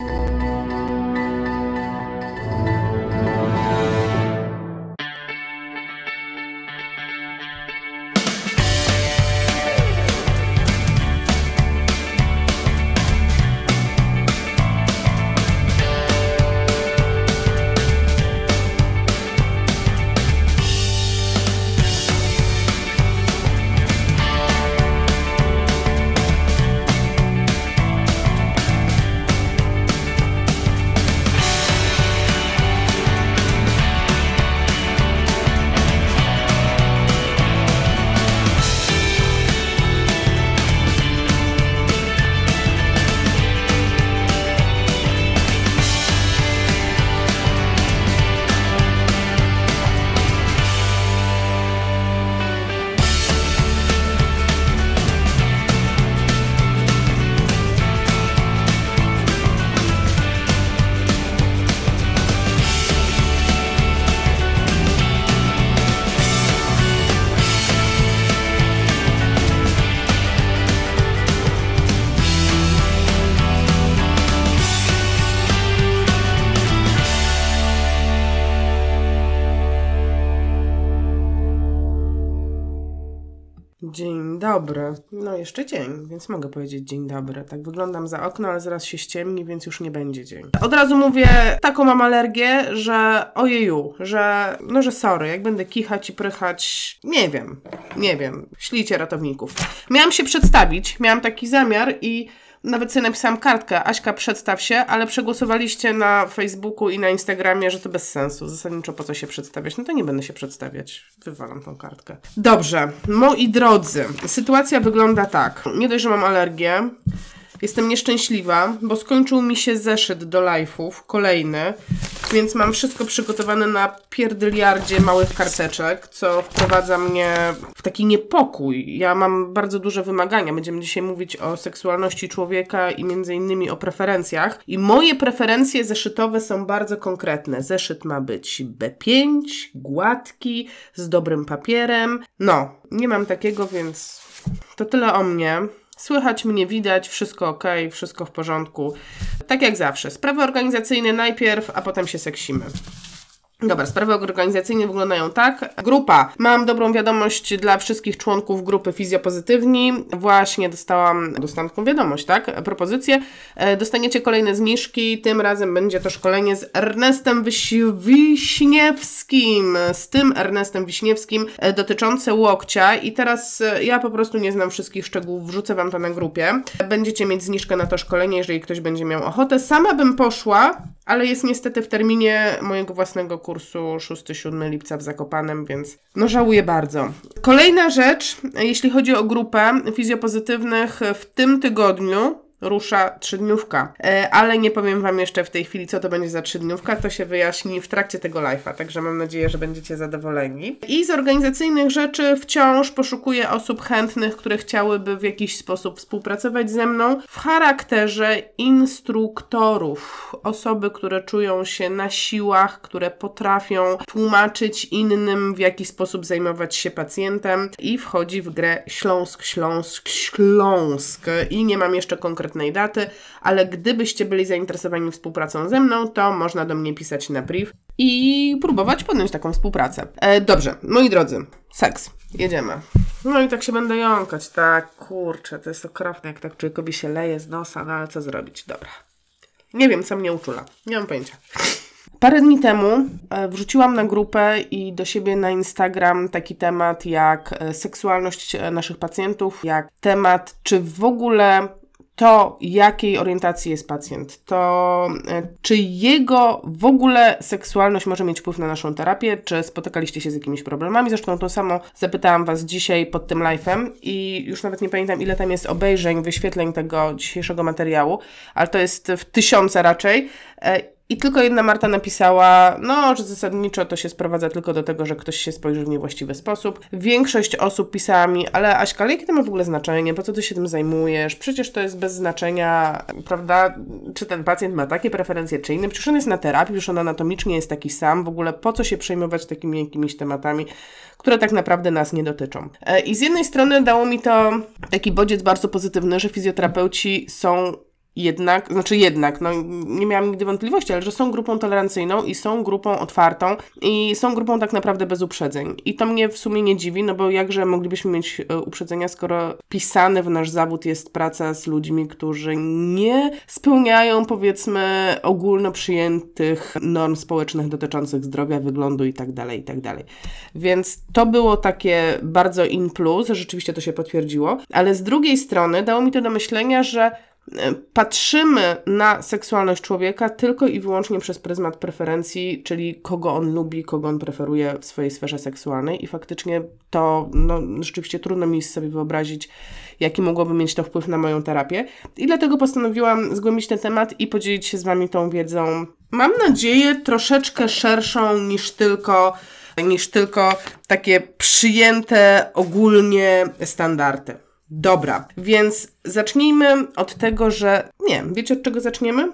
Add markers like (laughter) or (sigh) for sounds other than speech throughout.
Dzień dobry. No jeszcze dzień, więc mogę powiedzieć dzień dobry. Tak wyglądam za okno, ale zaraz się ściemni, więc już nie będzie dzień. Od razu mówię, taką mam alergię, że ojeju, że no, że sorry, jak będę kichać i prychać, nie wiem, nie wiem. Ślijcie ratowników. Miałam się przedstawić, miałam taki zamiar i nawet sobie napisałam kartkę, Aśka przedstaw się, ale przegłosowaliście na Facebooku i na Instagramie, że to bez sensu. Zasadniczo po co się przedstawiać? No to nie będę się przedstawiać. Wywalam tą kartkę. Dobrze, moi drodzy, sytuacja wygląda tak. Nie dość, że mam alergię, Jestem nieszczęśliwa, bo skończył mi się zeszyt do live'ów, kolejny, więc mam wszystko przygotowane na pierdyliardzie małych karteczek, co wprowadza mnie w taki niepokój. Ja mam bardzo duże wymagania. Będziemy dzisiaj mówić o seksualności człowieka i między innymi o preferencjach. I moje preferencje zeszytowe są bardzo konkretne. Zeszyt ma być B5, gładki, z dobrym papierem. No, nie mam takiego, więc to tyle o mnie. Słychać mnie, widać, wszystko ok, wszystko w porządku. Tak jak zawsze. Sprawy organizacyjne najpierw, a potem się seksimy. Dobra, sprawy organizacyjne wyglądają tak. Grupa. Mam dobrą wiadomość dla wszystkich członków grupy Fizjopozytywni. Właśnie dostałam, dostałam taką wiadomość, tak? Propozycję. E, dostaniecie kolejne zniżki. Tym razem będzie to szkolenie z Ernestem Wiś- Wiśniewskim. Z tym Ernestem Wiśniewskim e, dotyczące łokcia. I teraz e, ja po prostu nie znam wszystkich szczegółów. Wrzucę Wam to na grupie. Będziecie mieć zniżkę na to szkolenie, jeżeli ktoś będzie miał ochotę. Sama bym poszła, ale jest niestety w terminie mojego własnego kursu 6-7 lipca w Zakopanem, więc no żałuję bardzo. Kolejna rzecz, jeśli chodzi o grupę fizjopozytywnych, w tym tygodniu rusza trzydniówka. E, ale nie powiem Wam jeszcze w tej chwili, co to będzie za trzydniówka, to się wyjaśni w trakcie tego live'a, także mam nadzieję, że będziecie zadowoleni. I z organizacyjnych rzeczy wciąż poszukuję osób chętnych, które chciałyby w jakiś sposób współpracować ze mną w charakterze instruktorów. Osoby, które czują się na siłach, które potrafią tłumaczyć innym, w jaki sposób zajmować się pacjentem i wchodzi w grę Śląsk, Śląsk, Śląsk. I nie mam jeszcze konkretnej daty, ale gdybyście byli zainteresowani współpracą ze mną, to można do mnie pisać na priv i próbować podjąć taką współpracę. E, dobrze, moi drodzy, seks. Jedziemy. No i tak się będę jąkać, tak, kurczę, to jest okropne, jak tak człowiekowi się leje z nosa, no ale co zrobić, dobra. Nie wiem, co mnie uczula, nie mam pojęcia. Parę dni temu e, wrzuciłam na grupę i do siebie na Instagram taki temat jak e, seksualność e, naszych pacjentów, jak temat, czy w ogóle to, jakiej orientacji jest pacjent, to e, czy jego w ogóle seksualność może mieć wpływ na naszą terapię, czy spotykaliście się z jakimiś problemami. Zresztą to samo zapytałam Was dzisiaj pod tym live'em i już nawet nie pamiętam, ile tam jest obejrzeń, wyświetleń tego dzisiejszego materiału, ale to jest w tysiące raczej. I tylko jedna Marta napisała, no, że zasadniczo to się sprowadza tylko do tego, że ktoś się spojrzy w niewłaściwy sposób. Większość osób pisała mi, ale Aśka, ale jakie to ma w ogóle znaczenie? Po co ty się tym zajmujesz? Przecież to jest bez znaczenia, prawda? Czy ten pacjent ma takie preferencje, czy inne? Przecież on jest na terapii, przecież on anatomicznie jest taki sam. W ogóle po co się przejmować takimi jakimiś tematami, które tak naprawdę nas nie dotyczą? E, I z jednej strony dało mi to taki bodziec bardzo pozytywny, że fizjoterapeuci są jednak, znaczy jednak, no nie miałam nigdy wątpliwości, ale że są grupą tolerancyjną i są grupą otwartą i są grupą tak naprawdę bez uprzedzeń. I to mnie w sumie nie dziwi, no bo jakże moglibyśmy mieć e, uprzedzenia, skoro pisany w nasz zawód jest praca z ludźmi, którzy nie spełniają powiedzmy ogólno przyjętych norm społecznych dotyczących zdrowia, wyglądu i tak dalej, i tak. Więc to było takie bardzo in plus, rzeczywiście to się potwierdziło, ale z drugiej strony dało mi to do myślenia, że patrzymy na seksualność człowieka tylko i wyłącznie przez pryzmat preferencji, czyli kogo on lubi, kogo on preferuje w swojej sferze seksualnej i faktycznie to, no, rzeczywiście trudno mi sobie wyobrazić, jaki mogłoby mieć to wpływ na moją terapię. I dlatego postanowiłam zgłębić ten temat i podzielić się z Wami tą wiedzą, mam nadzieję, troszeczkę szerszą niż tylko niż tylko takie przyjęte ogólnie standardy. Dobra, więc zacznijmy od tego, że. Nie, wiecie od czego zaczniemy?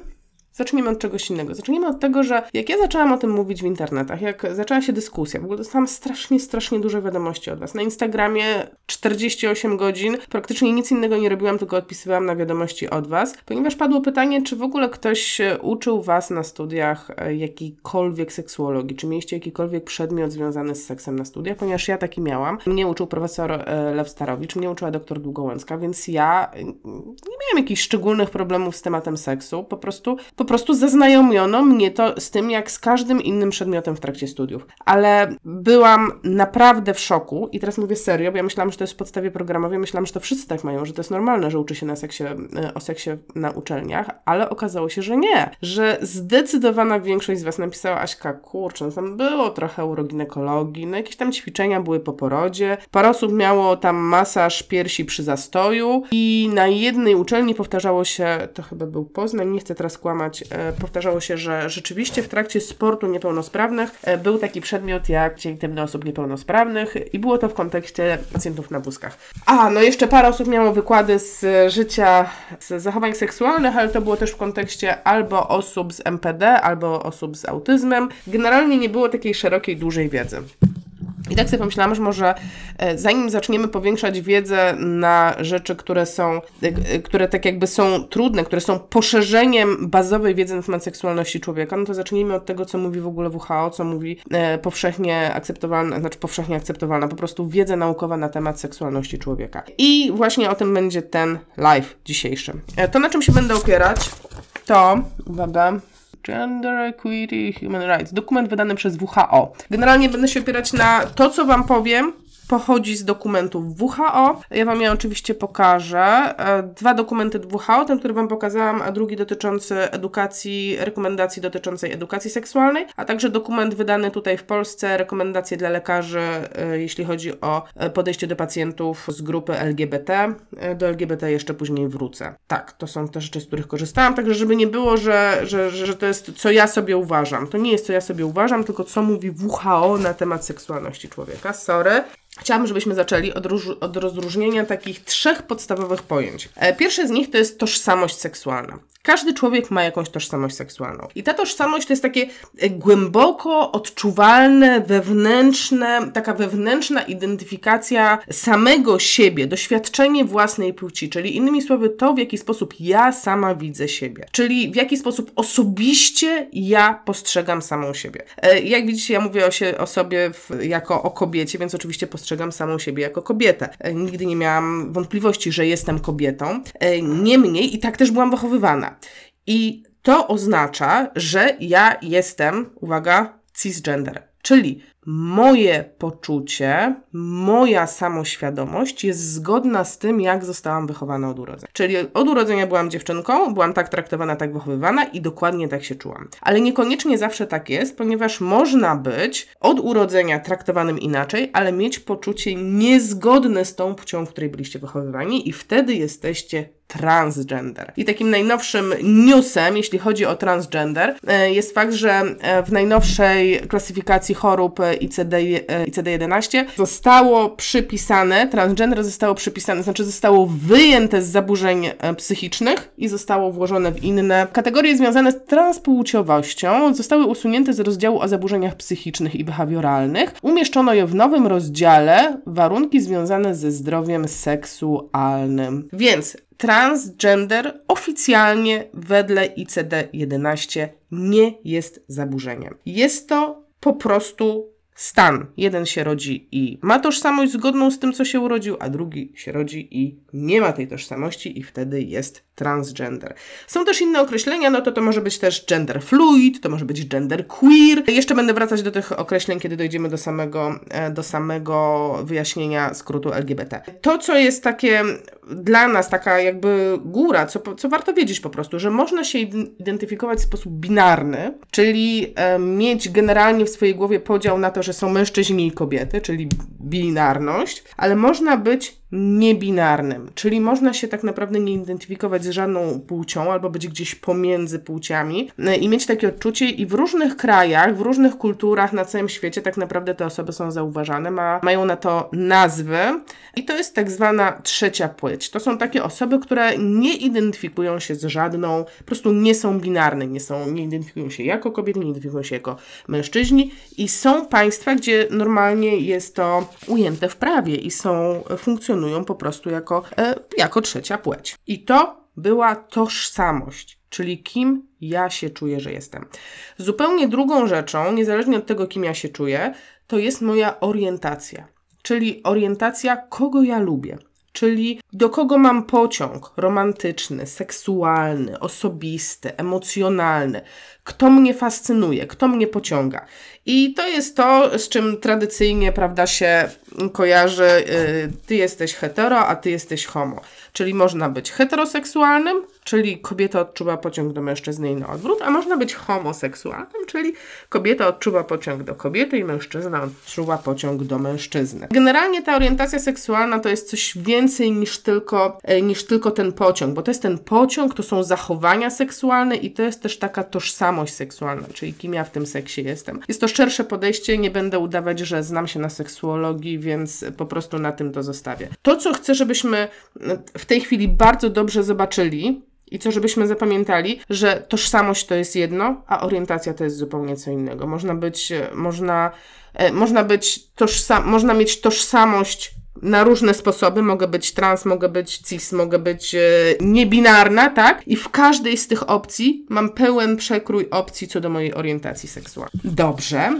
Zacznijmy od czegoś innego. Zacznijmy od tego, że jak ja zaczęłam o tym mówić w internetach, jak zaczęła się dyskusja, w ogóle dostałam strasznie, strasznie dużo wiadomości od Was. Na Instagramie 48 godzin, praktycznie nic innego nie robiłam, tylko odpisywałam na wiadomości od Was, ponieważ padło pytanie, czy w ogóle ktoś uczył Was na studiach e, jakiejkolwiek seksuologii, czy mieliście jakikolwiek przedmiot związany z seksem na studiach, ponieważ ja taki miałam. Mnie uczył profesor e, Lew Starowicz, mnie uczyła doktor Długołęcka, więc ja nie miałam jakichś szczególnych problemów z tematem seksu, po prostu po prostu zaznajomiono mnie to z tym, jak z każdym innym przedmiotem w trakcie studiów. Ale byłam naprawdę w szoku i teraz mówię serio, bo ja myślałam, że to jest w podstawie programowej, myślałam, że to wszyscy tak mają, że to jest normalne, że uczy się na seksie, e, o seksie na uczelniach, ale okazało się, że nie, że zdecydowana większość z Was napisała Aśka, kurczę, no tam było trochę uroginekologii, no jakieś tam ćwiczenia były po porodzie, parę osób miało tam masaż piersi przy zastoju i na jednej uczelni powtarzało się, to chyba był Poznań, nie chcę teraz kłamać, E, powtarzało się, że rzeczywiście w trakcie sportu niepełnosprawnych e, był taki przedmiot jak dzień intymny osób niepełnosprawnych i było to w kontekście pacjentów na wózkach. A, no jeszcze parę osób miało wykłady z życia, z zachowań seksualnych, ale to było też w kontekście albo osób z MPD, albo osób z autyzmem. Generalnie nie było takiej szerokiej, dużej wiedzy. I tak sobie pomyślałam, że może e, zanim zaczniemy powiększać wiedzę na rzeczy, które są, e, e, które tak jakby są trudne, które są poszerzeniem bazowej wiedzy na temat seksualności człowieka, no to zacznijmy od tego, co mówi w ogóle WHO, co mówi powszechnie akceptowalna, znaczy powszechnie akceptowalna, po prostu wiedza naukowa na temat seksualności człowieka. I właśnie o tym będzie ten live dzisiejszy. To, na czym się będę opierać, to, uwaga, Gender Equity Human Rights. Dokument wydany przez WHO. Generalnie będę się opierać na to, co Wam powiem, pochodzi z dokumentów WHO. Ja Wam je oczywiście pokażę. E, dwa dokumenty WHO, ten, który Wam pokazałam, a drugi dotyczący edukacji, rekomendacji dotyczącej edukacji seksualnej, a także dokument wydany tutaj w Polsce, rekomendacje dla lekarzy, e, jeśli chodzi o e, podejście do pacjentów z grupy LGBT. Do LGBT jeszcze później wrócę. Tak, to są te rzeczy, z których korzystałam, także żeby nie było, że, że, że to jest co ja sobie uważam. To nie jest co ja sobie uważam, tylko co mówi WHO na temat seksualności człowieka. Sorry. Chciałabym, żebyśmy zaczęli od, od, rozróżnienia takich trzech podstawowych pojęć. E, pierwsze z nich to jest tożsamość seksualna. Każdy człowiek ma jakąś tożsamość seksualną. I ta tożsamość to jest takie e, głęboko odczuwalne, wewnętrzne, taka wewnętrzna identyfikacja samego siebie, doświadczenie własnej płci, czyli innymi słowy to, w jaki sposób ja sama widzę siebie. Czyli w jaki sposób osobiście ja postrzegam samą siebie. E, jak widzicie, ja mówię o, się, o sobie w, jako o kobiecie, więc oczywiście postrzegam samą siebie jako kobietę. E, nigdy nie miałam wątpliwości, że jestem kobietą. Niemniej i tak też byłam wychowywana. I to oznacza, że ja jestem, uwaga, cisgender. Czyli moje poczucie, moja samoświadomość jest zgodna z tym, jak zostałam wychowana od urodzenia. Czyli od urodzenia byłam dziewczynką, byłam tak traktowana, tak wychowywana i dokładnie tak się czułam. Ale niekoniecznie zawsze tak jest, ponieważ można być od urodzenia traktowanym inaczej, ale mieć poczucie niezgodne z tą płcią, w której byliście wychowywani i wtedy jesteście transgender. I takim najnowszym newsem, jeśli chodzi o transgender, e, jest fakt, że e, w najnowszej klasyfikacji chorób ICD, ICD-11 zostało przypisane, transgender zostało przypisane, znaczy zostało wyjęte z zaburzeń e, psychicznych i zostało włożone w inne kategorie związane z transpłciowością. Zostały usunięte z rozdziału o zaburzeniach psychicznych i behawioralnych. Umieszczono je w nowym rozdziale warunki związane ze zdrowiem seksualnym. Więc transgender oficjalnie wedle ICD-11 nie jest zaburzeniem. Jest to po prostu stan. Jeden się rodzi i ma tożsamość zgodną z tym, co się urodził, a drugi się rodzi i nie ma tej tożsamości i wtedy jest transgender. Są też inne określenia, no to to może być też gender fluid, to może być gender queer. Jeszcze będę wracać do tych określeń, kiedy dojdziemy do samego, e, do samego wyjaśnienia skrótu LGBT. To, co jest takie dla nas, taka jakby góra, co, co warto wiedzieć po prostu, że można się identyfikować w sposób binarny, czyli e, mieć generalnie w swojej głowie podział na to, że są mężczyźni i kobiety, czyli binarność, ale można być niebinarnym, czyli można się tak naprawdę nie identyfikować z żadną płcią albo być gdzieś pomiędzy płciami e, i mieć takie odczucie i w różnych krajach, w różnych kulturach na całym świecie tak naprawdę te osoby są zauważane, ma, mają na to nazwy i to jest tak zwana trzecia płeć. To są takie osoby, które nie identyfikują się z żadną, po prostu nie są binarne, nie są, nie identyfikują się jako kobiety, nie identyfikują się jako mężczyźni i są państwa, gdzie normalnie jest to ujęte w prawie i są, funkcjonują funkcjonują po prostu jako, e, jako trzecia płeć. I to była tożsamość, czyli kim ja się czuję, że jestem. Zupełnie drugą rzeczą, niezależnie od tego, kim ja się czuję, to jest moja orientacja, czyli orientacja, kogo ja lubię. Czyli do kogo mam pociąg romantyczny, seksualny, osobisty, emocjonalny, kto mnie fascynuje, kto mnie pociąga. I to jest to, z czym tradycyjnie, prawda, się kojarzy, yy, ty jesteś hetero, a ty jesteś homo. Czyli można być heteroseksualnym, czyli kobieta odczuwa pociąg do mężczyzny i na odwrót, a można być homoseksualnym, czyli kobieta odczuwa pociąg do kobiety i mężczyzna odczuwa pociąg do mężczyzny. Generalnie ta orientacja seksualna to jest coś więcej niż tylko, e, niż tylko ten pociąg, bo to jest ten pociąg, to są zachowania seksualne i to jest też taka tożsamość seksualna, czyli kim ja w tym seksie jestem. Jest to szersze podejście, nie będę udawać, że znam się na seksuologii, więc po prostu na tym to zostawię. To, co chcę, żebyśmy w tej chwili bardzo dobrze zobaczyli, i co, żebyśmy zapamiętali, że tożsamość to jest jedno, a orientacja to jest zupełnie co innego. Można być, można, e, można być tożsam, można mieć tożsamość na różne sposoby. Mogę być trans, mogę być cis, mogę być e, niebinarna, tak? I w każdej z tych opcji mam pełen przekrój opcji co do mojej orientacji seksualnej. Dobrze.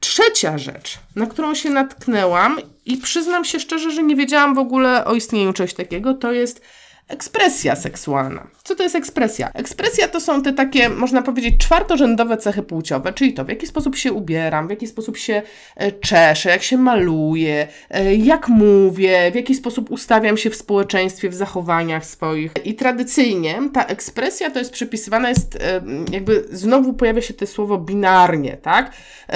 Trzecia rzecz, na którą się natknęłam i przyznam się szczerze, że nie wiedziałam w ogóle o istnieniu czegoś takiego, to jest Ekspresja seksualna. Co to jest ekspresja? Ekspresja to są te takie, można powiedzieć, czwartorzędowe cechy płciowe, czyli to, w jaki sposób się ubieram, w jaki sposób się e, czeszę, jak się maluję, e, jak mówię, w jaki sposób ustawiam się w społeczeństwie, w zachowaniach swoich. I tradycyjnie ta ekspresja to jest przypisywana, jest e, jakby znowu pojawia się to słowo binarnie, tak?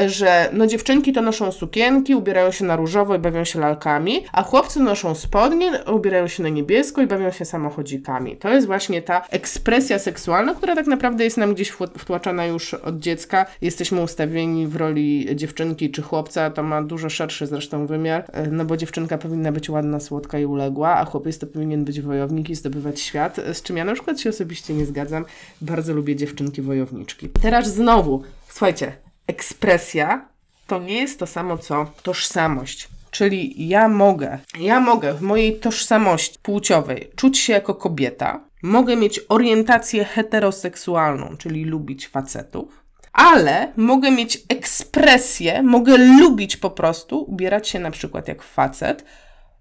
Że no dziewczynki to noszą sukienki, ubierają się na różowo i bawią się lalkami, a chłopcy noszą spodnie, ubierają się na niebiesko i bawią się samochodami samochodzikami. To jest właśnie ta ekspresja seksualna, która tak naprawdę jest nam gdzieś wtłaczana już od dziecka. Jesteśmy ustawieni w roli dziewczynki czy chłopca, to ma dużo szerszy zresztą wymiar, e, no bo dziewczynka powinna być ładna, słodka i uległa, a chłopiec to powinien być wojownik i zdobywać świat, z czym ja na przykład się osobiście nie zgadzam. Bardzo lubię dziewczynki wojowniczki. Teraz znowu, słuchajcie, ekspresja to nie jest to samo co tożsamość. Czyli ja mogę, ja mogę w mojej tożsamości płciowej czuć się jako kobieta, mogę mieć orientację heteroseksualną, czyli lubić facetów, ale mogę mieć ekspresję, mogę lubić po prostu ubierać się na przykład jak facet,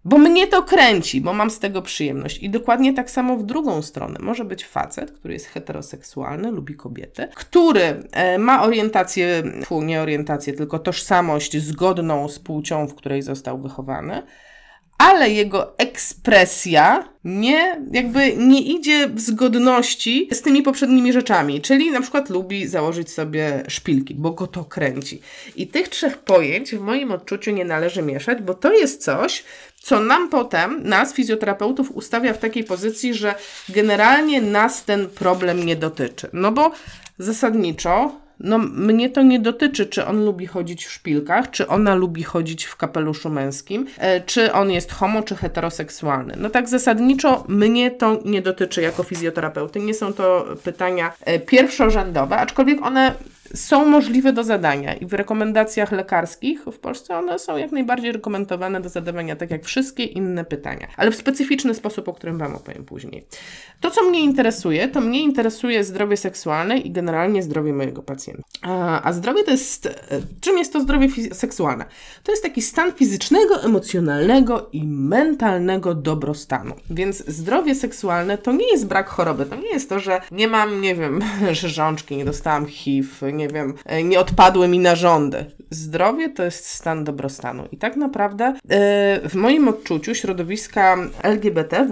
bo mnie to kręci, bo mam z tego przyjemność. I dokładnie tak samo w drugą stronę. Może być facet, który jest heteroseksualny, lubi kobiety, który e, ma orientację, nie orientację, tylko tożsamość zgodną z płcią, w której został wychowany, ale jego ekspresja nie, jakby nie idzie w zgodności z tymi poprzednimi rzeczami, czyli na przykład lubi założyć sobie szpilki, bo go to kręci. I tych trzech pojęć w moim odczuciu nie należy mieszać, bo to jest coś, co nam potem, nas fizjoterapeutów, ustawia w takiej pozycji, że generalnie nas ten problem nie dotyczy. No bo zasadniczo no mnie to nie dotyczy, czy on lubi chodzić w szpilkach, czy ona lubi chodzić w kapeluszu męskim, e, czy on jest homo, czy heteroseksualny. No tak zasadniczo mnie to nie dotyczy jako fizjoterapeuty. Nie są to pytania e, pierwszorzędowe, aczkolwiek one są możliwe do zadania i w rekomendacjach lekarskich w Polsce one są jak najbardziej rekomendowane do zadawania, tak jak wszystkie inne pytania, ale w specyficzny sposób, o którym Wam opowiem później. To, co mnie interesuje, to mnie interesuje zdrowie seksualne i generalnie zdrowie mojego pacjenta. A, a zdrowie to jest, e, czym jest to zdrowie seksualne? To jest taki stan fizycznego, emocjonalnego i mentalnego dobrostanu. Więc zdrowie seksualne to nie jest brak choroby, to nie jest to, że nie mam, nie wiem, (laughs) rzeżączki, nie dostałam HIV, nie wiem, e, nie odpadły mi narządy. Zdrowie to jest stan dobrostanu. I tak naprawdę yy, w moim odczuciu środowiska LGBT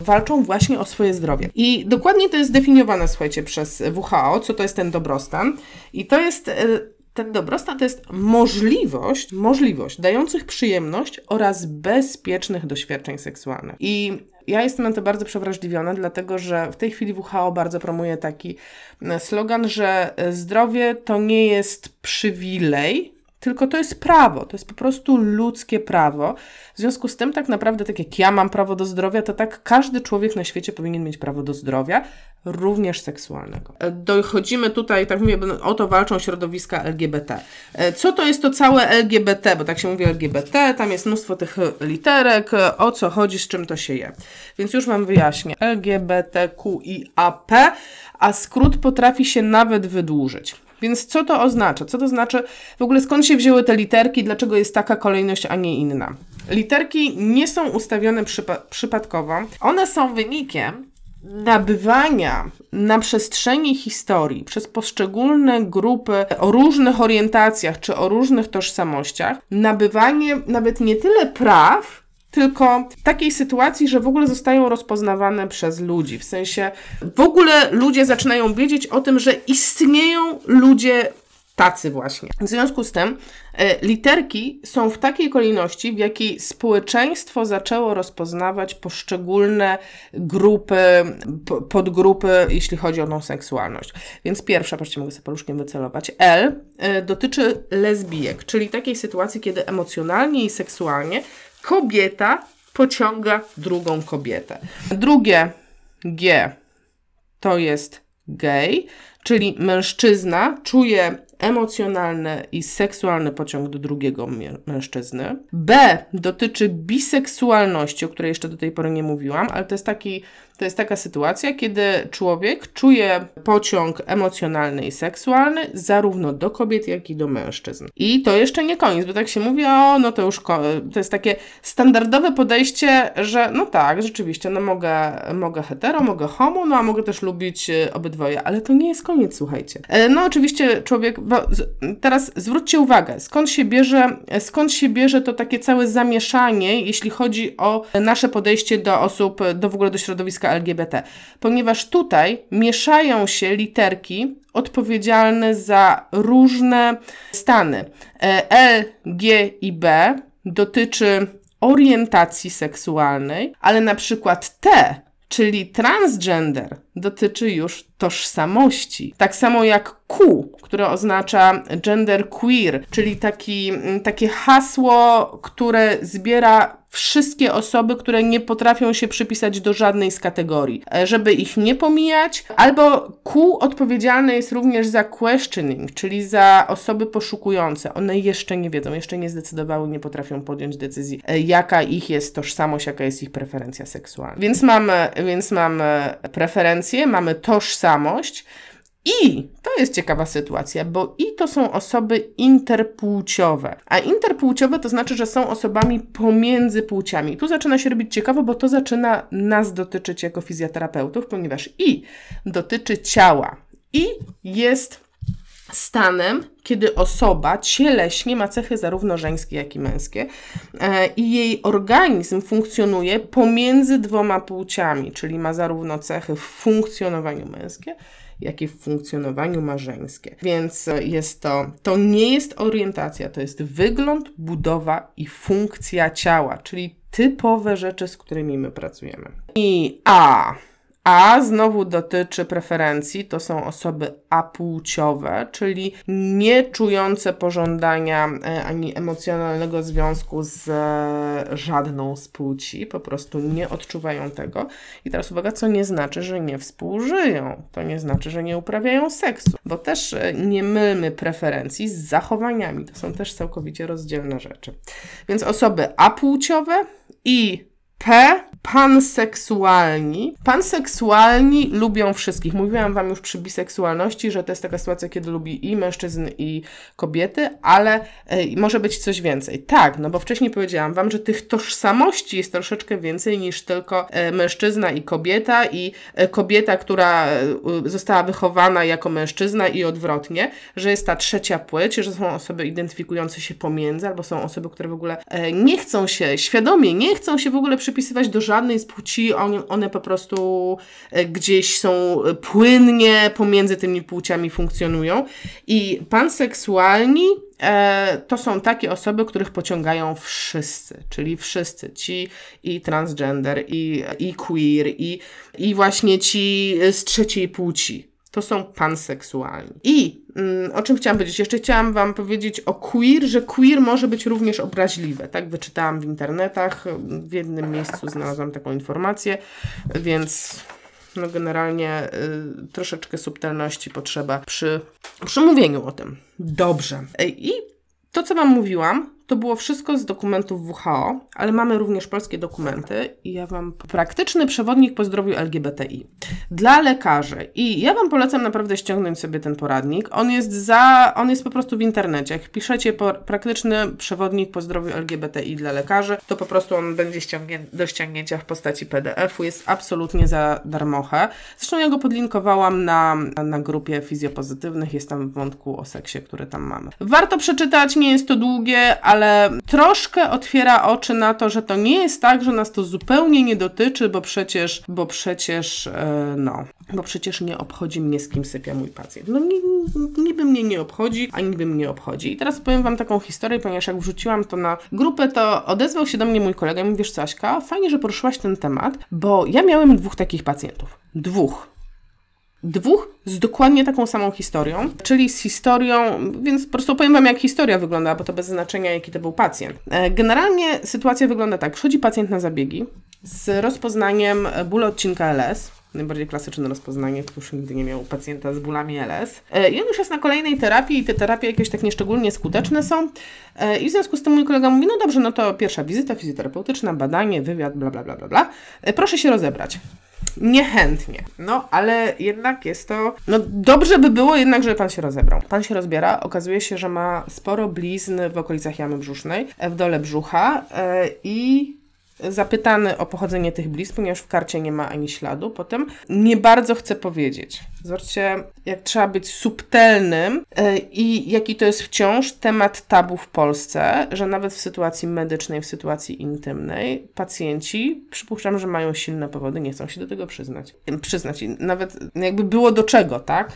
walczą właśnie o swoje zdrowie. I dokładnie to jest zdefiniowane, słuchajcie, przez WHO, co to jest ten dobrostan. I to jest. Yy, ten dobrostan to jest możliwość, możliwość dających przyjemność oraz bezpiecznych doświadczeń seksualnych. I ja jestem na to bardzo przewrażliwiona, dlatego że w tej chwili WHO bardzo promuje taki e, slogan, że e, zdrowie to nie jest przywilej, tylko to jest prawo, to jest po prostu ludzkie prawo. W związku z tym, tak naprawdę, tak jak ja mam prawo do zdrowia, to tak każdy człowiek na świecie powinien mieć prawo do zdrowia, również seksualnego. E, dochodzimy tutaj, tak mówię, o to walczą środowiska LGBT. E, co to jest to całe LGBT? Bo tak się mówi LGBT, tam jest mnóstwo tych literek, o co chodzi, z czym to się je. Więc już Wam wyjaśnię. LGBTQIAP, a skrót potrafi się nawet wydłużyć. Więc co to oznacza? Co to znaczy, w ogóle skąd się wzięły te literki, dlaczego jest taka kolejność, a nie inna? Literki nie są ustawione przypa przypadkowo. One są wynikiem nabywania na przestrzeni historii przez poszczególne grupy o różnych orientacjach czy o różnych tożsamościach, nabywanie nawet nie tyle praw, tylko takiej sytuacji, że w ogóle zostają rozpoznawane przez ludzi. W sensie w ogóle ludzie zaczynają wiedzieć o tym, że istnieją ludzie tacy właśnie. W związku z tym e, literki są w takiej kolejności, w jakiej społeczeństwo zaczęło rozpoznawać poszczególne grupy, podgrupy, jeśli chodzi o tą seksualność. Więc pierwsza, patrzcie, mogę sobie paluszkiem wycelować, L e, dotyczy lesbijek, czyli takiej sytuacji, kiedy emocjonalnie i seksualnie kobieta pociąga drugą kobietę. Drugie G to jest gay, czyli mężczyzna czuje emocjonalny i seksualny pociąg do drugiego mężczyzny. B dotyczy biseksualności, o której jeszcze do tej pory nie mówiłam, ale to jest taki to jest taka sytuacja, kiedy człowiek czuje pociąg emocjonalny i seksualny zarówno do kobiet, jak i do mężczyzn. I to jeszcze nie koniec, bo tak się mówi, o, no to już to jest takie standardowe podejście, że no tak, rzeczywiście, no mogę, mogę hetero, mogę homo, no a mogę też lubić e, obydwoje, ale to nie jest koniec, słuchajcie. E, no oczywiście człowiek, teraz zwróćcie uwagę, skąd się bierze, skąd się bierze to takie całe zamieszanie, jeśli chodzi o nasze podejście do osób, do w ogóle do środowiska LGBT, ponieważ tutaj mieszają się literki odpowiedzialne za różne stany. E, L, G i B dotyczy orientacji seksualnej, ale na przykład T, czyli transgender, dotyczy już tożsamości. Tak samo jak Q, które oznacza gender queer, czyli taki, takie hasło, które zbiera wszystkie osoby, które nie potrafią się przypisać do żadnej z kategorii, e, żeby ich nie pomijać, albo Q odpowiedzialne jest również za questioning, czyli za osoby poszukujące. One jeszcze nie wiedzą, jeszcze nie zdecydowały, nie potrafią podjąć decyzji, e, jaka ich jest tożsamość, jaka jest ich preferencja seksualna. Więc mamy, więc mamy preferencje, mamy tożsamość, i to jest ciekawa sytuacja, bo i to są osoby interpłciowe. A interpłciowe to znaczy, że są osobami pomiędzy płciami. Tu zaczyna się robić ciekawe, bo to zaczyna nas dotyczyć jako fizjoterapeutów, ponieważ i dotyczy ciała, i jest stanem, kiedy osoba cieleśnie ma cechy zarówno żeńskie, jak i męskie e, i jej organizm funkcjonuje pomiędzy dwoma płciami, czyli ma zarówno cechy w funkcjonowaniu męskie, jak i w funkcjonowaniu marzeńskie. Więc jest to, to nie jest orientacja, to jest wygląd, budowa i funkcja ciała, czyli typowe rzeczy, z którymi my pracujemy. I A. A znowu dotyczy preferencji, to są osoby apłciowe, czyli nie czujące pożądania e, ani emocjonalnego związku z e, żadną z płci, po prostu nie odczuwają tego. I teraz uwaga, co nie znaczy, że nie współżyją, to nie znaczy, że nie uprawiają seksu, bo też e, nie mylmy preferencji z zachowaniami, to są też całkowicie rozdzielne rzeczy. Więc osoby apłciowe i P. Panseksualni. Panseksualni lubią wszystkich. Mówiłam Wam już przy biseksualności, że to jest taka sytuacja, kiedy lubi i mężczyzn, i kobiety, ale e, może być coś więcej. Tak, no bo wcześniej powiedziałam Wam, że tych tożsamości jest troszeczkę więcej niż tylko e, mężczyzna i kobieta, i e, kobieta, która została wychowana jako mężczyzna, i odwrotnie, że jest ta trzecia płeć, że są osoby identyfikujące się pomiędzy, albo są osoby, które w ogóle nie chcą się, świadomie nie chcą się w ogóle przypisywać do żadnej z płci, one, one po prostu e, gdzieś są e, płynnie pomiędzy tymi płciami funkcjonują. I panseksualni e, to są takie osoby, których pociągają wszyscy, czyli wszyscy, ci i transgender, i, i queer, i, i właśnie ci z trzeciej płci. To są panseksualni. I o czym chciałam powiedzieć? Jeszcze chciałam Wam powiedzieć o queer, że queer może być również obraźliwe. Tak wyczytałam w internetach, w jednym miejscu znalazłam taką informację, więc no generalnie y, troszeczkę subtelności potrzeba przy, przy mówieniu o tym. Dobrze. I to, co Wam mówiłam, to było wszystko z dokumentów WHO, ale mamy również polskie dokumenty i ja Wam praktyczny przewodnik po zdrowiu LGBTI dla lekarzy. I ja Wam polecam naprawdę ściągnąć sobie ten poradnik. On jest za, on jest po prostu w internecie. Jak piszecie po, praktyczny przewodnik po zdrowiu LGBTI dla lekarzy, to po prostu on będzie ściągnię, do ściągnięcia w postaci PDF-u. Jest absolutnie za darmochę. Zresztą ja go podlinkowałam na, na grupie fizjopozytywnych. Jest tam w wątku o seksie, który tam mamy. Warto przeczytać, nie jest to długie, ale ale troszkę otwiera oczy na to, że to nie jest tak, że nas to zupełnie nie dotyczy, bo przecież, bo przecież, e, no, bo przecież nie obchodzi mnie, z kim sypia mój pacjent. No niby mnie nie obchodzi, a niby mnie obchodzi. I teraz powiem Wam taką historię, ponieważ jak wrzuciłam to na grupę, to odezwał się do mnie mój kolega i mówi, wiesz Aśka, fajnie, że poruszyłaś ten temat, bo ja miałem dwóch takich pacjentów. Dwóch. Dwóch z dokładnie taką samą historią, czyli z historią, więc po prostu powiem Wam, jak historia wygląda, bo to bez znaczenia, jaki to był pacjent. E, generalnie sytuacja wygląda tak. Przychodzi pacjent na zabiegi z rozpoznaniem bólu odcinka LS, najbardziej klasyczne rozpoznanie, kto już nigdy nie miał pacjenta z bólami LS. E, I on już jest na kolejnej terapii i te terapie jakieś tak nieszczególnie skuteczne są. E, I w związku z tym mój kolega mówi, no dobrze, no to pierwsza wizyta fizjoterapeutyczna, badanie, wywiad, bla, bla, bla, bla, bla. Proszę się rozebrać. Niechętnie. No, ale jednak jest to. No, dobrze by było jednak, żeby pan się rozebrał. Pan się rozbiera, okazuje się, że ma sporo blizn w okolicach jamy brzusznej, w dole brzucha yy, i zapytany o pochodzenie tych blizn, ponieważ w karcie nie ma ani śladu, potem nie bardzo chce powiedzieć. Zobaczcie, jak trzeba być subtelnym yy, i jaki to jest wciąż temat tabu w Polsce, że nawet w sytuacji medycznej, w sytuacji intymnej, pacjenci, przypuszczam, że mają silne powody, nie chcą się do tego przyznać. Przyznać nawet jakby było do czego, tak?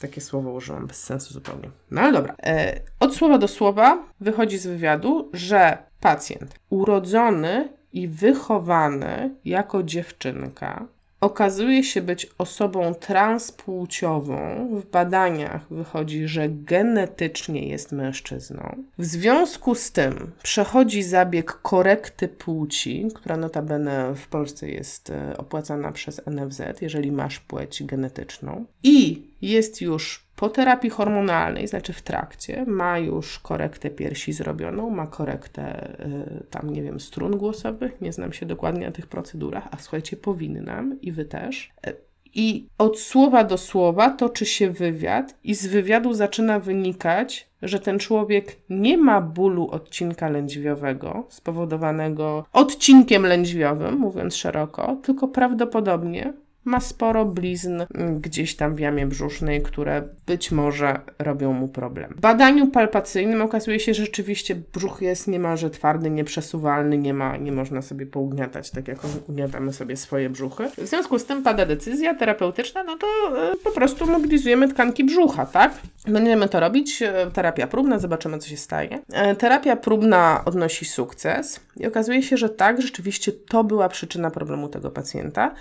Takie słowo użyłam, bez sensu zupełnie. No ale dobra. E, od słowa do słowa wychodzi z wywiadu, że pacjent urodzony i wychowany jako dziewczynka okazuje się być osobą transpłciową, w badaniach wychodzi, że genetycznie jest mężczyzną. W związku z tym przechodzi zabieg korekty płci, która notabene w Polsce jest e, opłacana przez NFZ, jeżeli masz płeć genetyczną. I jest już po terapii hormonalnej, znaczy w trakcie, ma już korektę piersi zrobioną, ma korektę y, tam, nie wiem, strun głosowych, nie znam się dokładnie na tych procedurach, a słuchajcie, powinnam i wy też. Y, I od słowa do słowa toczy się wywiad, i z wywiadu zaczyna wynikać, że ten człowiek nie ma bólu odcinka lędźwiowego spowodowanego odcinkiem lędźwiowym, mówiąc szeroko, tylko prawdopodobnie ma sporo blizn gdzieś tam w jamie brzusznej, które być może robią mu problem. W badaniu palpacyjnym okazuje się, że rzeczywiście brzuch jest niemalże twardy, nieprzesuwalny, nie, ma, nie można sobie pougniatać, tak jak ugniatamy sobie swoje brzuchy. W związku z tym pada decyzja terapeutyczna, no to e, po prostu mobilizujemy tkanki brzucha, tak? Będziemy to robić, e, terapia próbna, zobaczymy co się staje. E, terapia próbna odnosi sukces i okazuje się, że tak, rzeczywiście to była przyczyna problemu tego pacjenta.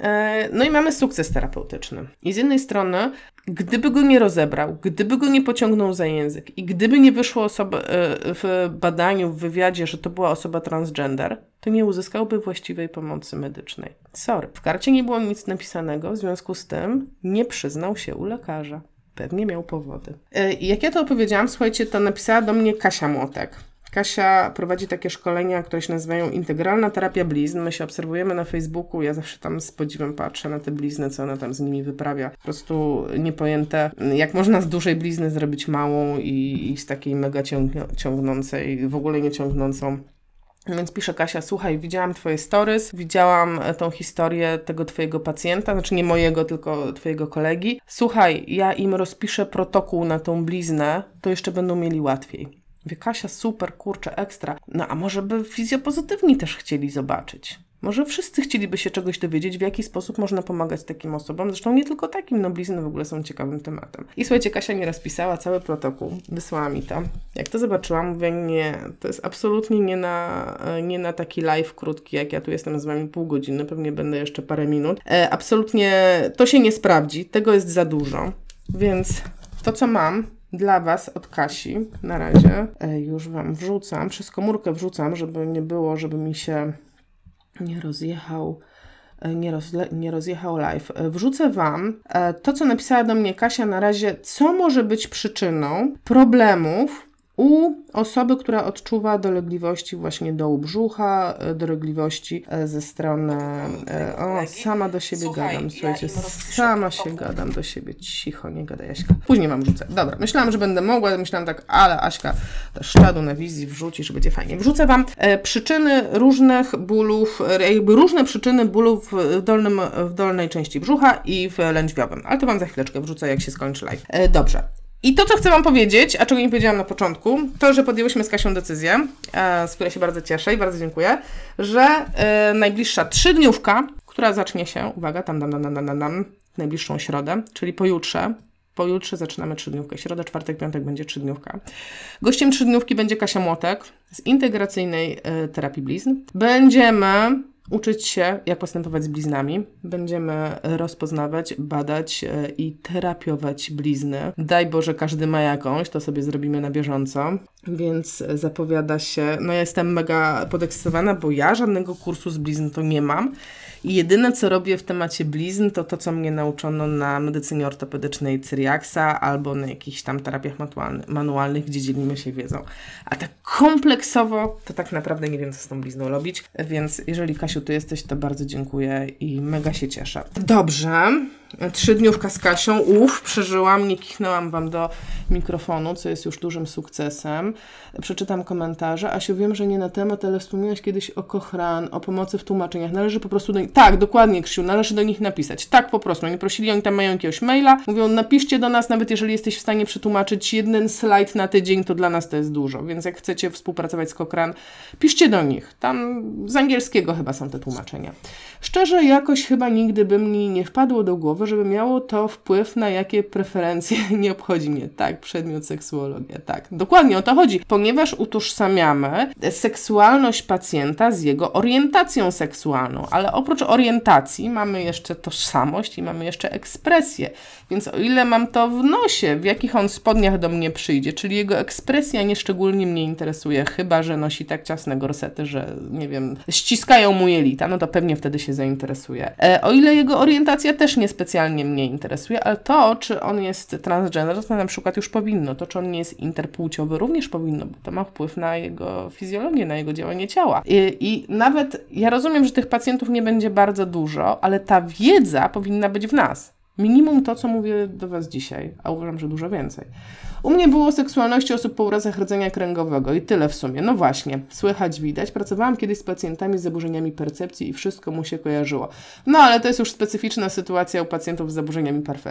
E, no i mamy sukces terapeutyczny. I z jednej strony, gdyby go nie rozebrał, gdyby go nie pociągnął za język i gdyby nie wyszło osoba, e, w badaniu, w wywiadzie, że to była osoba transgender, to nie uzyskałby właściwej pomocy medycznej. Sorry. W karcie nie było nic napisanego, w związku z tym nie przyznał się u lekarza. Pewnie miał powody. E, jak ja to opowiedziałam, słuchajcie, to napisała do mnie Kasia Młotek. Kasia prowadzi takie szkolenia, które się nazywają integralna terapia blizn. My się obserwujemy na Facebooku, ja zawsze tam z podziwem patrzę na te blizny, co ona tam z nimi wyprawia. Po prostu niepojęte, jak można z dużej blizny zrobić małą i, i z takiej mega ciągnącej, w ogóle nie ciągnącą więc pisze Kasia, słuchaj, widziałam twoje stories, widziałam e, tą historię tego twojego pacjenta, znaczy nie mojego, tylko twojego kolegi. Słuchaj, ja im rozpiszę protokół na tą bliznę, to jeszcze będą mieli łatwiej. Wie Kasia, super, kurczę, ekstra. No a może by fizjopozytywni też chcieli zobaczyć? Może wszyscy chcieliby się czegoś dowiedzieć, w jaki sposób można pomagać takim osobom. Zresztą nie tylko takim, no blizny w ogóle są ciekawym tematem. I słuchajcie, Kasia mi rozpisała cały protokół, wysłała mi to. Jak to zobaczyłam, mówię, nie, to jest absolutnie nie na, nie na taki live krótki, jak ja tu jestem z wami pół godziny, pewnie będę jeszcze parę minut. E, absolutnie to się nie sprawdzi, tego jest za dużo. Więc to, co mam, dla Was od Kasi na razie. E, już Wam wrzucam, przez komórkę wrzucam, żeby nie było, żeby mi się nie rozjechał e, nie, rozle, nie rozjechał live. E, wrzucę Wam to, co napisała do mnie Kasia na razie, co może być przyczyną problemów u osoby, która odczuwa dolegliwości właśnie dołu brzucha, e, dolegliwości e, ze strony. E, o, sama do siebie Słuchaj, gadam, słuchajcie, ja sama się gadam do siebie. Cicho, nie gadaj, Aśka. Później mam wrzucę. Dobra, myślałam, że będę mogła, myślałam tak, ale Aśka szczadu na wizji wrzuci, że będzie fajnie. Wrzucę Wam przyczyny różnych bólów, jakby różne przyczyny bólów w, dolnym, w dolnej części brzucha i w lędźwiowym. Ale to Wam za chwileczkę wrzucę, jak się skończy live. Dobrze. I to, co chcę Wam powiedzieć, a czego nie powiedziałam na początku, to, że podjęłyśmy z Kasią decyzję, e, z której się bardzo cieszę i bardzo dziękuję, że e, najbliższa trzydniówka, która zacznie się, uwaga, tam, tam, tam, tam, tam, tam, najbliższą środę, czyli pojutrze, Pojutrze zaczynamy trzydniówkę. Środa, czwartek, piątek będzie trzydniówka. Gościem trzydniówki będzie Kasia Młotek z integracyjnej y, terapii blizn. Będziemy uczyć się, jak postępować z bliznami. Będziemy rozpoznawać, badać e, i terapiować blizny. Daj Boże, każdy ma jakąś, to sobie zrobimy na bieżąco. Więc zapowiada się, no ja jestem mega podekscytowana, bo ja żadnego kursu z blizn to nie mam. I jedyne, co robię w temacie blizn, to to, co mnie nauczono na medycynie ortopedycznej Cyriaxa albo na jakichś tam terapiach manualnych, gdzie dzielimy się wiedzą. A tak kompleksowo, to tak naprawdę nie wiem, co z tą blizną robić. Więc jeżeli Kasiu, tu jesteś, to bardzo dziękuję i mega się cieszę. Dobrze. Trzydniówka z Kasią, uff, przeżyłam, nie kichnęłam Wam do mikrofonu, co jest już dużym sukcesem. Przeczytam komentarze. Asiu, wiem, że nie na temat, ale wspomniałaś kiedyś o Kochran, o pomocy w tłumaczeniach. Należy po prostu do nich... Tak, dokładnie, Krzysiu, należy do nich napisać. Tak, po prostu. Oni prosili, oni tam mają jakiegoś maila. Mówią, napiszcie do nas, nawet jeżeli jesteś w stanie przetłumaczyć jeden slajd na tydzień, to dla nas to jest dużo. Więc jak chcecie współpracować z Kochran, piszcie do nich. Tam z angielskiego chyba są te tłumaczenia. Szczerze, jakoś chyba nigdy by mi nie wpadło do głowy, żeby miało to wpływ na jakie preferencje (laughs) nie obchodzi mnie. Tak, przedmiot seksuologia, tak. Dokładnie o to chodzi, ponieważ utożsamiamy seksualność pacjenta z jego orientacją seksualną, ale oprócz orientacji mamy jeszcze tożsamość i mamy jeszcze ekspresję. Więc o ile mam to w nosie, w jakich on spodniach do mnie przyjdzie, czyli jego ekspresja nieszczególnie mnie interesuje, chyba że nosi tak ciasne gorsety, że nie wiem, ściskają mu jelita, no to pewnie wtedy się zainteresuje. E, o ile jego orientacja też niespecjalnie mnie interesuje, ale to, czy on jest transgender, to na przykład już powinno. To, czy on nie jest interpłciowy, również powinno, bo to ma wpływ na jego fizjologię, na jego działanie ciała. I, I nawet ja rozumiem, że tych pacjentów nie będzie bardzo dużo, ale ta wiedza powinna być w nas. Minimum to, co mówię do Was dzisiaj, a uważam, że dużo więcej. U mnie było o seksualności osób po urazach rdzenia kręgowego i tyle w sumie. No właśnie, słychać, widać. Pracowałam kiedyś z pacjentami z zaburzeniami percepcji i wszystko mu się kojarzyło. No ale to jest już specyficzna sytuacja u pacjentów z zaburzeniami e,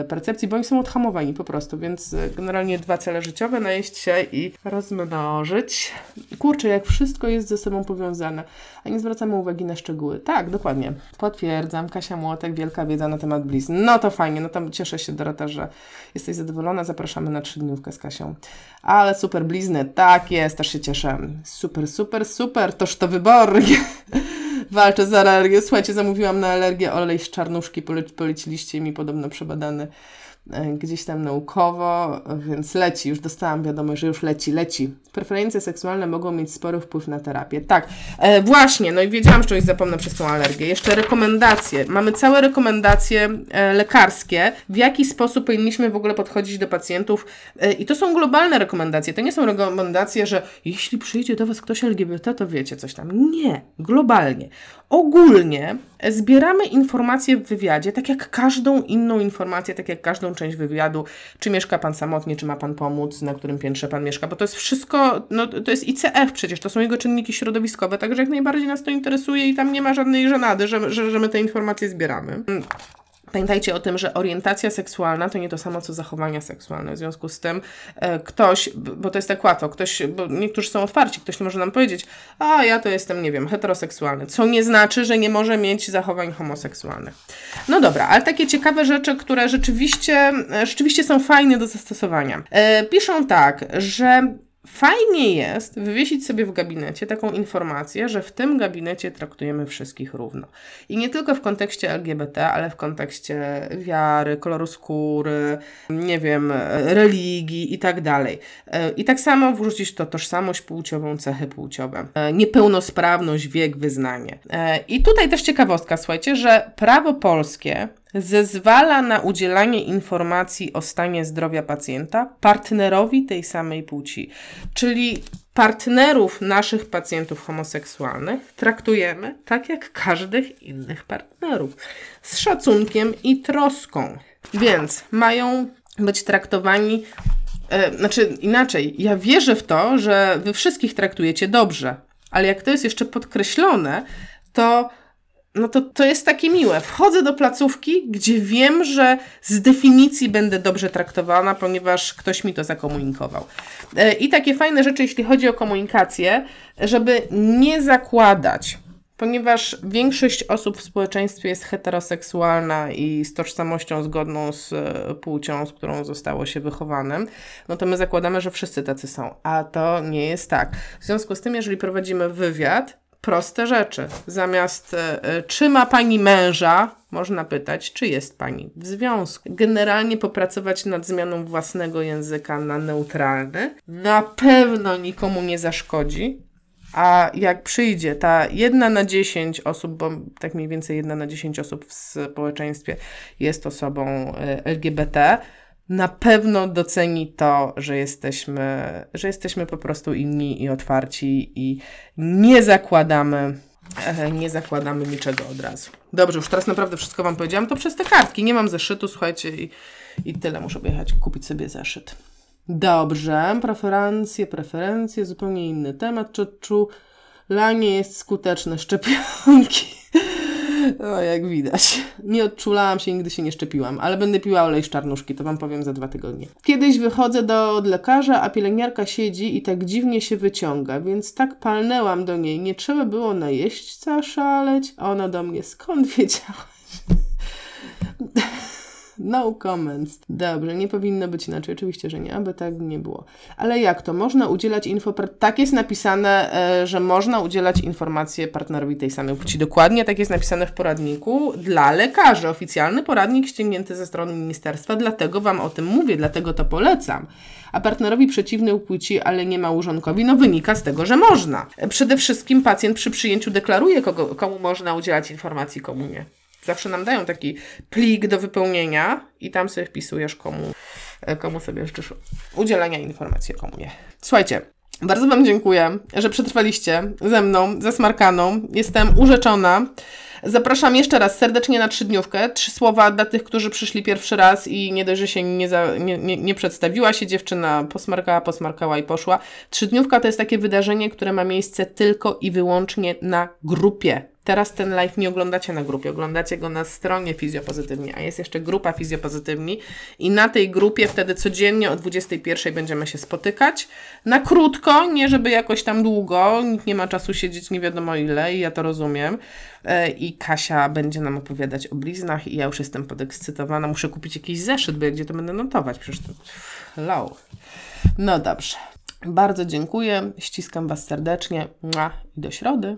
e, percepcji, bo oni są odhamowani po prostu, więc e, generalnie dwa cele życiowe, najeść się i rozmnożyć. Kurczę, jak wszystko jest ze sobą powiązane, a nie zwracamy uwagi na szczegóły. Tak, dokładnie. Potwierdzam. Kasia Młotek, wielka wiedza na temat blizn. No to fajnie, no tam cieszę się Dorota, że jesteś zadowolona. Zapraszam zapraszamy na trzydniówkę z Kasią. Ale super blizny, tak jest, też się cieszę. Super, super, super, toż to wybornie. (laughs) Walczę z alergią. Słuchajcie, zamówiłam na alergię olej z czarnuszki, poleci, poleciliście mi podobno przebadany gdzieś tam naukowo, więc leci, już dostałam wiadomość, że już leci, leci. Preferencje seksualne mogą mieć spory wpływ na terapię. Tak, e, właśnie, no i wiedziałam, że coś zapomnę przez tą alergię. Jeszcze rekomendacje. Mamy całe rekomendacje e, lekarskie, w jaki sposób powinniśmy w ogóle podchodzić do pacjentów e, i to są globalne rekomendacje. To nie są rekomendacje, że jeśli przyjdzie do Was ktoś LGBT, to wiecie coś tam. Nie, globalnie. Ogólnie zbieramy informacje w wywiadzie, tak jak każdą inną informację, tak jak każdą część wywiadu, czy mieszka Pan samotnie, czy ma Pan pomóc, na którym piętrze Pan mieszka, bo to jest wszystko, no to jest ICF przecież, to są jego czynniki środowiskowe, także jak najbardziej nas to interesuje i tam nie ma żadnej żenady, że, że, że my te informacje zbieramy. Pamiętajcie o tym, że orientacja seksualna to nie to samo co zachowania seksualne. W związku z tym e, ktoś, bo to jest tak łatwo, ktoś, bo niektórzy są otwarci, ktoś może nam powiedzieć, a ja to jestem, nie wiem, heteroseksualny, co nie znaczy, że nie może mieć zachowań homoseksualnych. No dobra, ale takie ciekawe rzeczy, które rzeczywiście, e, rzeczywiście są fajne do zastosowania. E, piszą tak, że Fajnie jest wywiesić sobie w gabinecie taką informację, że w tym gabinecie traktujemy wszystkich równo. I nie tylko w kontekście LGBT, ale w kontekście wiary, koloru skóry, nie wiem, religii i tak dalej. E, I tak samo wrzucić to tożsamość płciową, cechy płciowe, e, niepełnosprawność, wiek, wyznanie. E, I tutaj też ciekawostka, słuchajcie, że prawo polskie zezwala na udzielanie informacji o stanie zdrowia pacjenta partnerowi tej samej płci. Czyli partnerów naszych pacjentów homoseksualnych traktujemy tak jak każdych innych partnerów. Z szacunkiem i troską. Więc mają być traktowani. E, znaczy inaczej, ja wierzę w to, że wy wszystkich traktujecie dobrze, ale jak to jest jeszcze podkreślone, to no to, to jest takie miłe. Wchodzę do placówki, gdzie wiem, że z definicji będę dobrze traktowana, ponieważ ktoś mi to zakomunikował. E, I takie fajne rzeczy, jeśli chodzi o komunikację, żeby nie zakładać, ponieważ większość osób w społeczeństwie jest heteroseksualna i z tożsamością zgodną z e, płcią, z którą zostało się wychowanym, no to my zakładamy, że wszyscy tacy są, a to nie jest tak. W związku z tym, jeżeli prowadzimy wywiad, proste rzeczy. Zamiast e, e, czy ma pani męża, można pytać, czy jest pani w związku. Generalnie popracować nad zmianą własnego języka na neutralny na pewno nikomu nie zaszkodzi. A jak przyjdzie ta jedna na dziesięć osób, bo tak mniej więcej jedna na dziesięć osób w społeczeństwie jest osobą e, LGBT, na pewno doceni to, że jesteśmy, że jesteśmy po prostu inni i otwarci i nie zakładamy, e, nie zakładamy niczego od razu. Dobrze, już teraz naprawdę wszystko Wam powiedziałam, to przez te kartki. Nie mam zeszytu, słuchajcie, i, i tyle. Muszę jechać kupić sobie zeszyt. Dobrze, preferencje, preferencje, zupełnie inny temat. Czy czulanie jest skuteczne szczepionki? No, jak widać. Nie odczulałam się, nigdy się nie szczepiłam, ale będę piła olej z czarnuszki, to Wam powiem za dwa tygodnie. Kiedyś wychodzę do od lekarza, a pielęgniarka siedzi i tak dziwnie się wyciąga, więc tak palnęłam do niej. Nie trzeba było na jeźdźca szaleć, a ona do mnie, skąd wiedziałaś? (laughs) No comments. Dobrze, nie powinno być inaczej. Oczywiście, że nie, aby tak nie było. Ale jak to? Można udzielać info... Tak jest napisane, e, że można udzielać informacji partnerowi tej samej płci. Dokładnie tak jest napisane w poradniku dla lekarzy. Oficjalny poradnik ściągnięty ze strony ministerstwa, dlatego Wam o tym mówię, dlatego to polecam. A partnerowi przeciwnej płci, ale nie małżonkowi, no wynika z tego, że można. Przede wszystkim pacjent przy przyjęciu deklaruje, kogo, komu można udzielać informacji, komu nie. Zawsze nam dają taki plik do wypełnienia i tam sobie wpisujesz, komu, komu sobie życzysz udzielenia informacji, komu nie. Słuchajcie, bardzo Wam dziękuję, że przetrwaliście ze mną, ze Smarkaną. Jestem urzeczona. Zapraszam jeszcze raz serdecznie na trzydniówkę. Trzy słowa dla tych, którzy przyszli pierwszy raz i nie dość, że się nie, za, nie, nie, nie przedstawiła się dziewczyna, posmarkała, posmarkała i poszła. Trzydniówka to jest takie wydarzenie, które ma miejsce tylko i wyłącznie na grupie. Teraz ten live nie oglądacie na grupie, oglądacie go na stronie Fizjopozytywni, a jest jeszcze grupa Fizjopozytywni i na tej grupie wtedy codziennie o 21 będziemy się spotykać. Na krótko, nie żeby jakoś tam długo, nikt nie ma czasu siedzieć nie wiadomo ile i ja to rozumiem. E, I Kasia będzie nam opowiadać o bliznach i ja już jestem podekscytowana. Muszę kupić jakiś zeszyt, bo gdzie to będę notować? Przecież to hello. No dobrze. Bardzo dziękuję, ściskam Was serdecznie i do środy.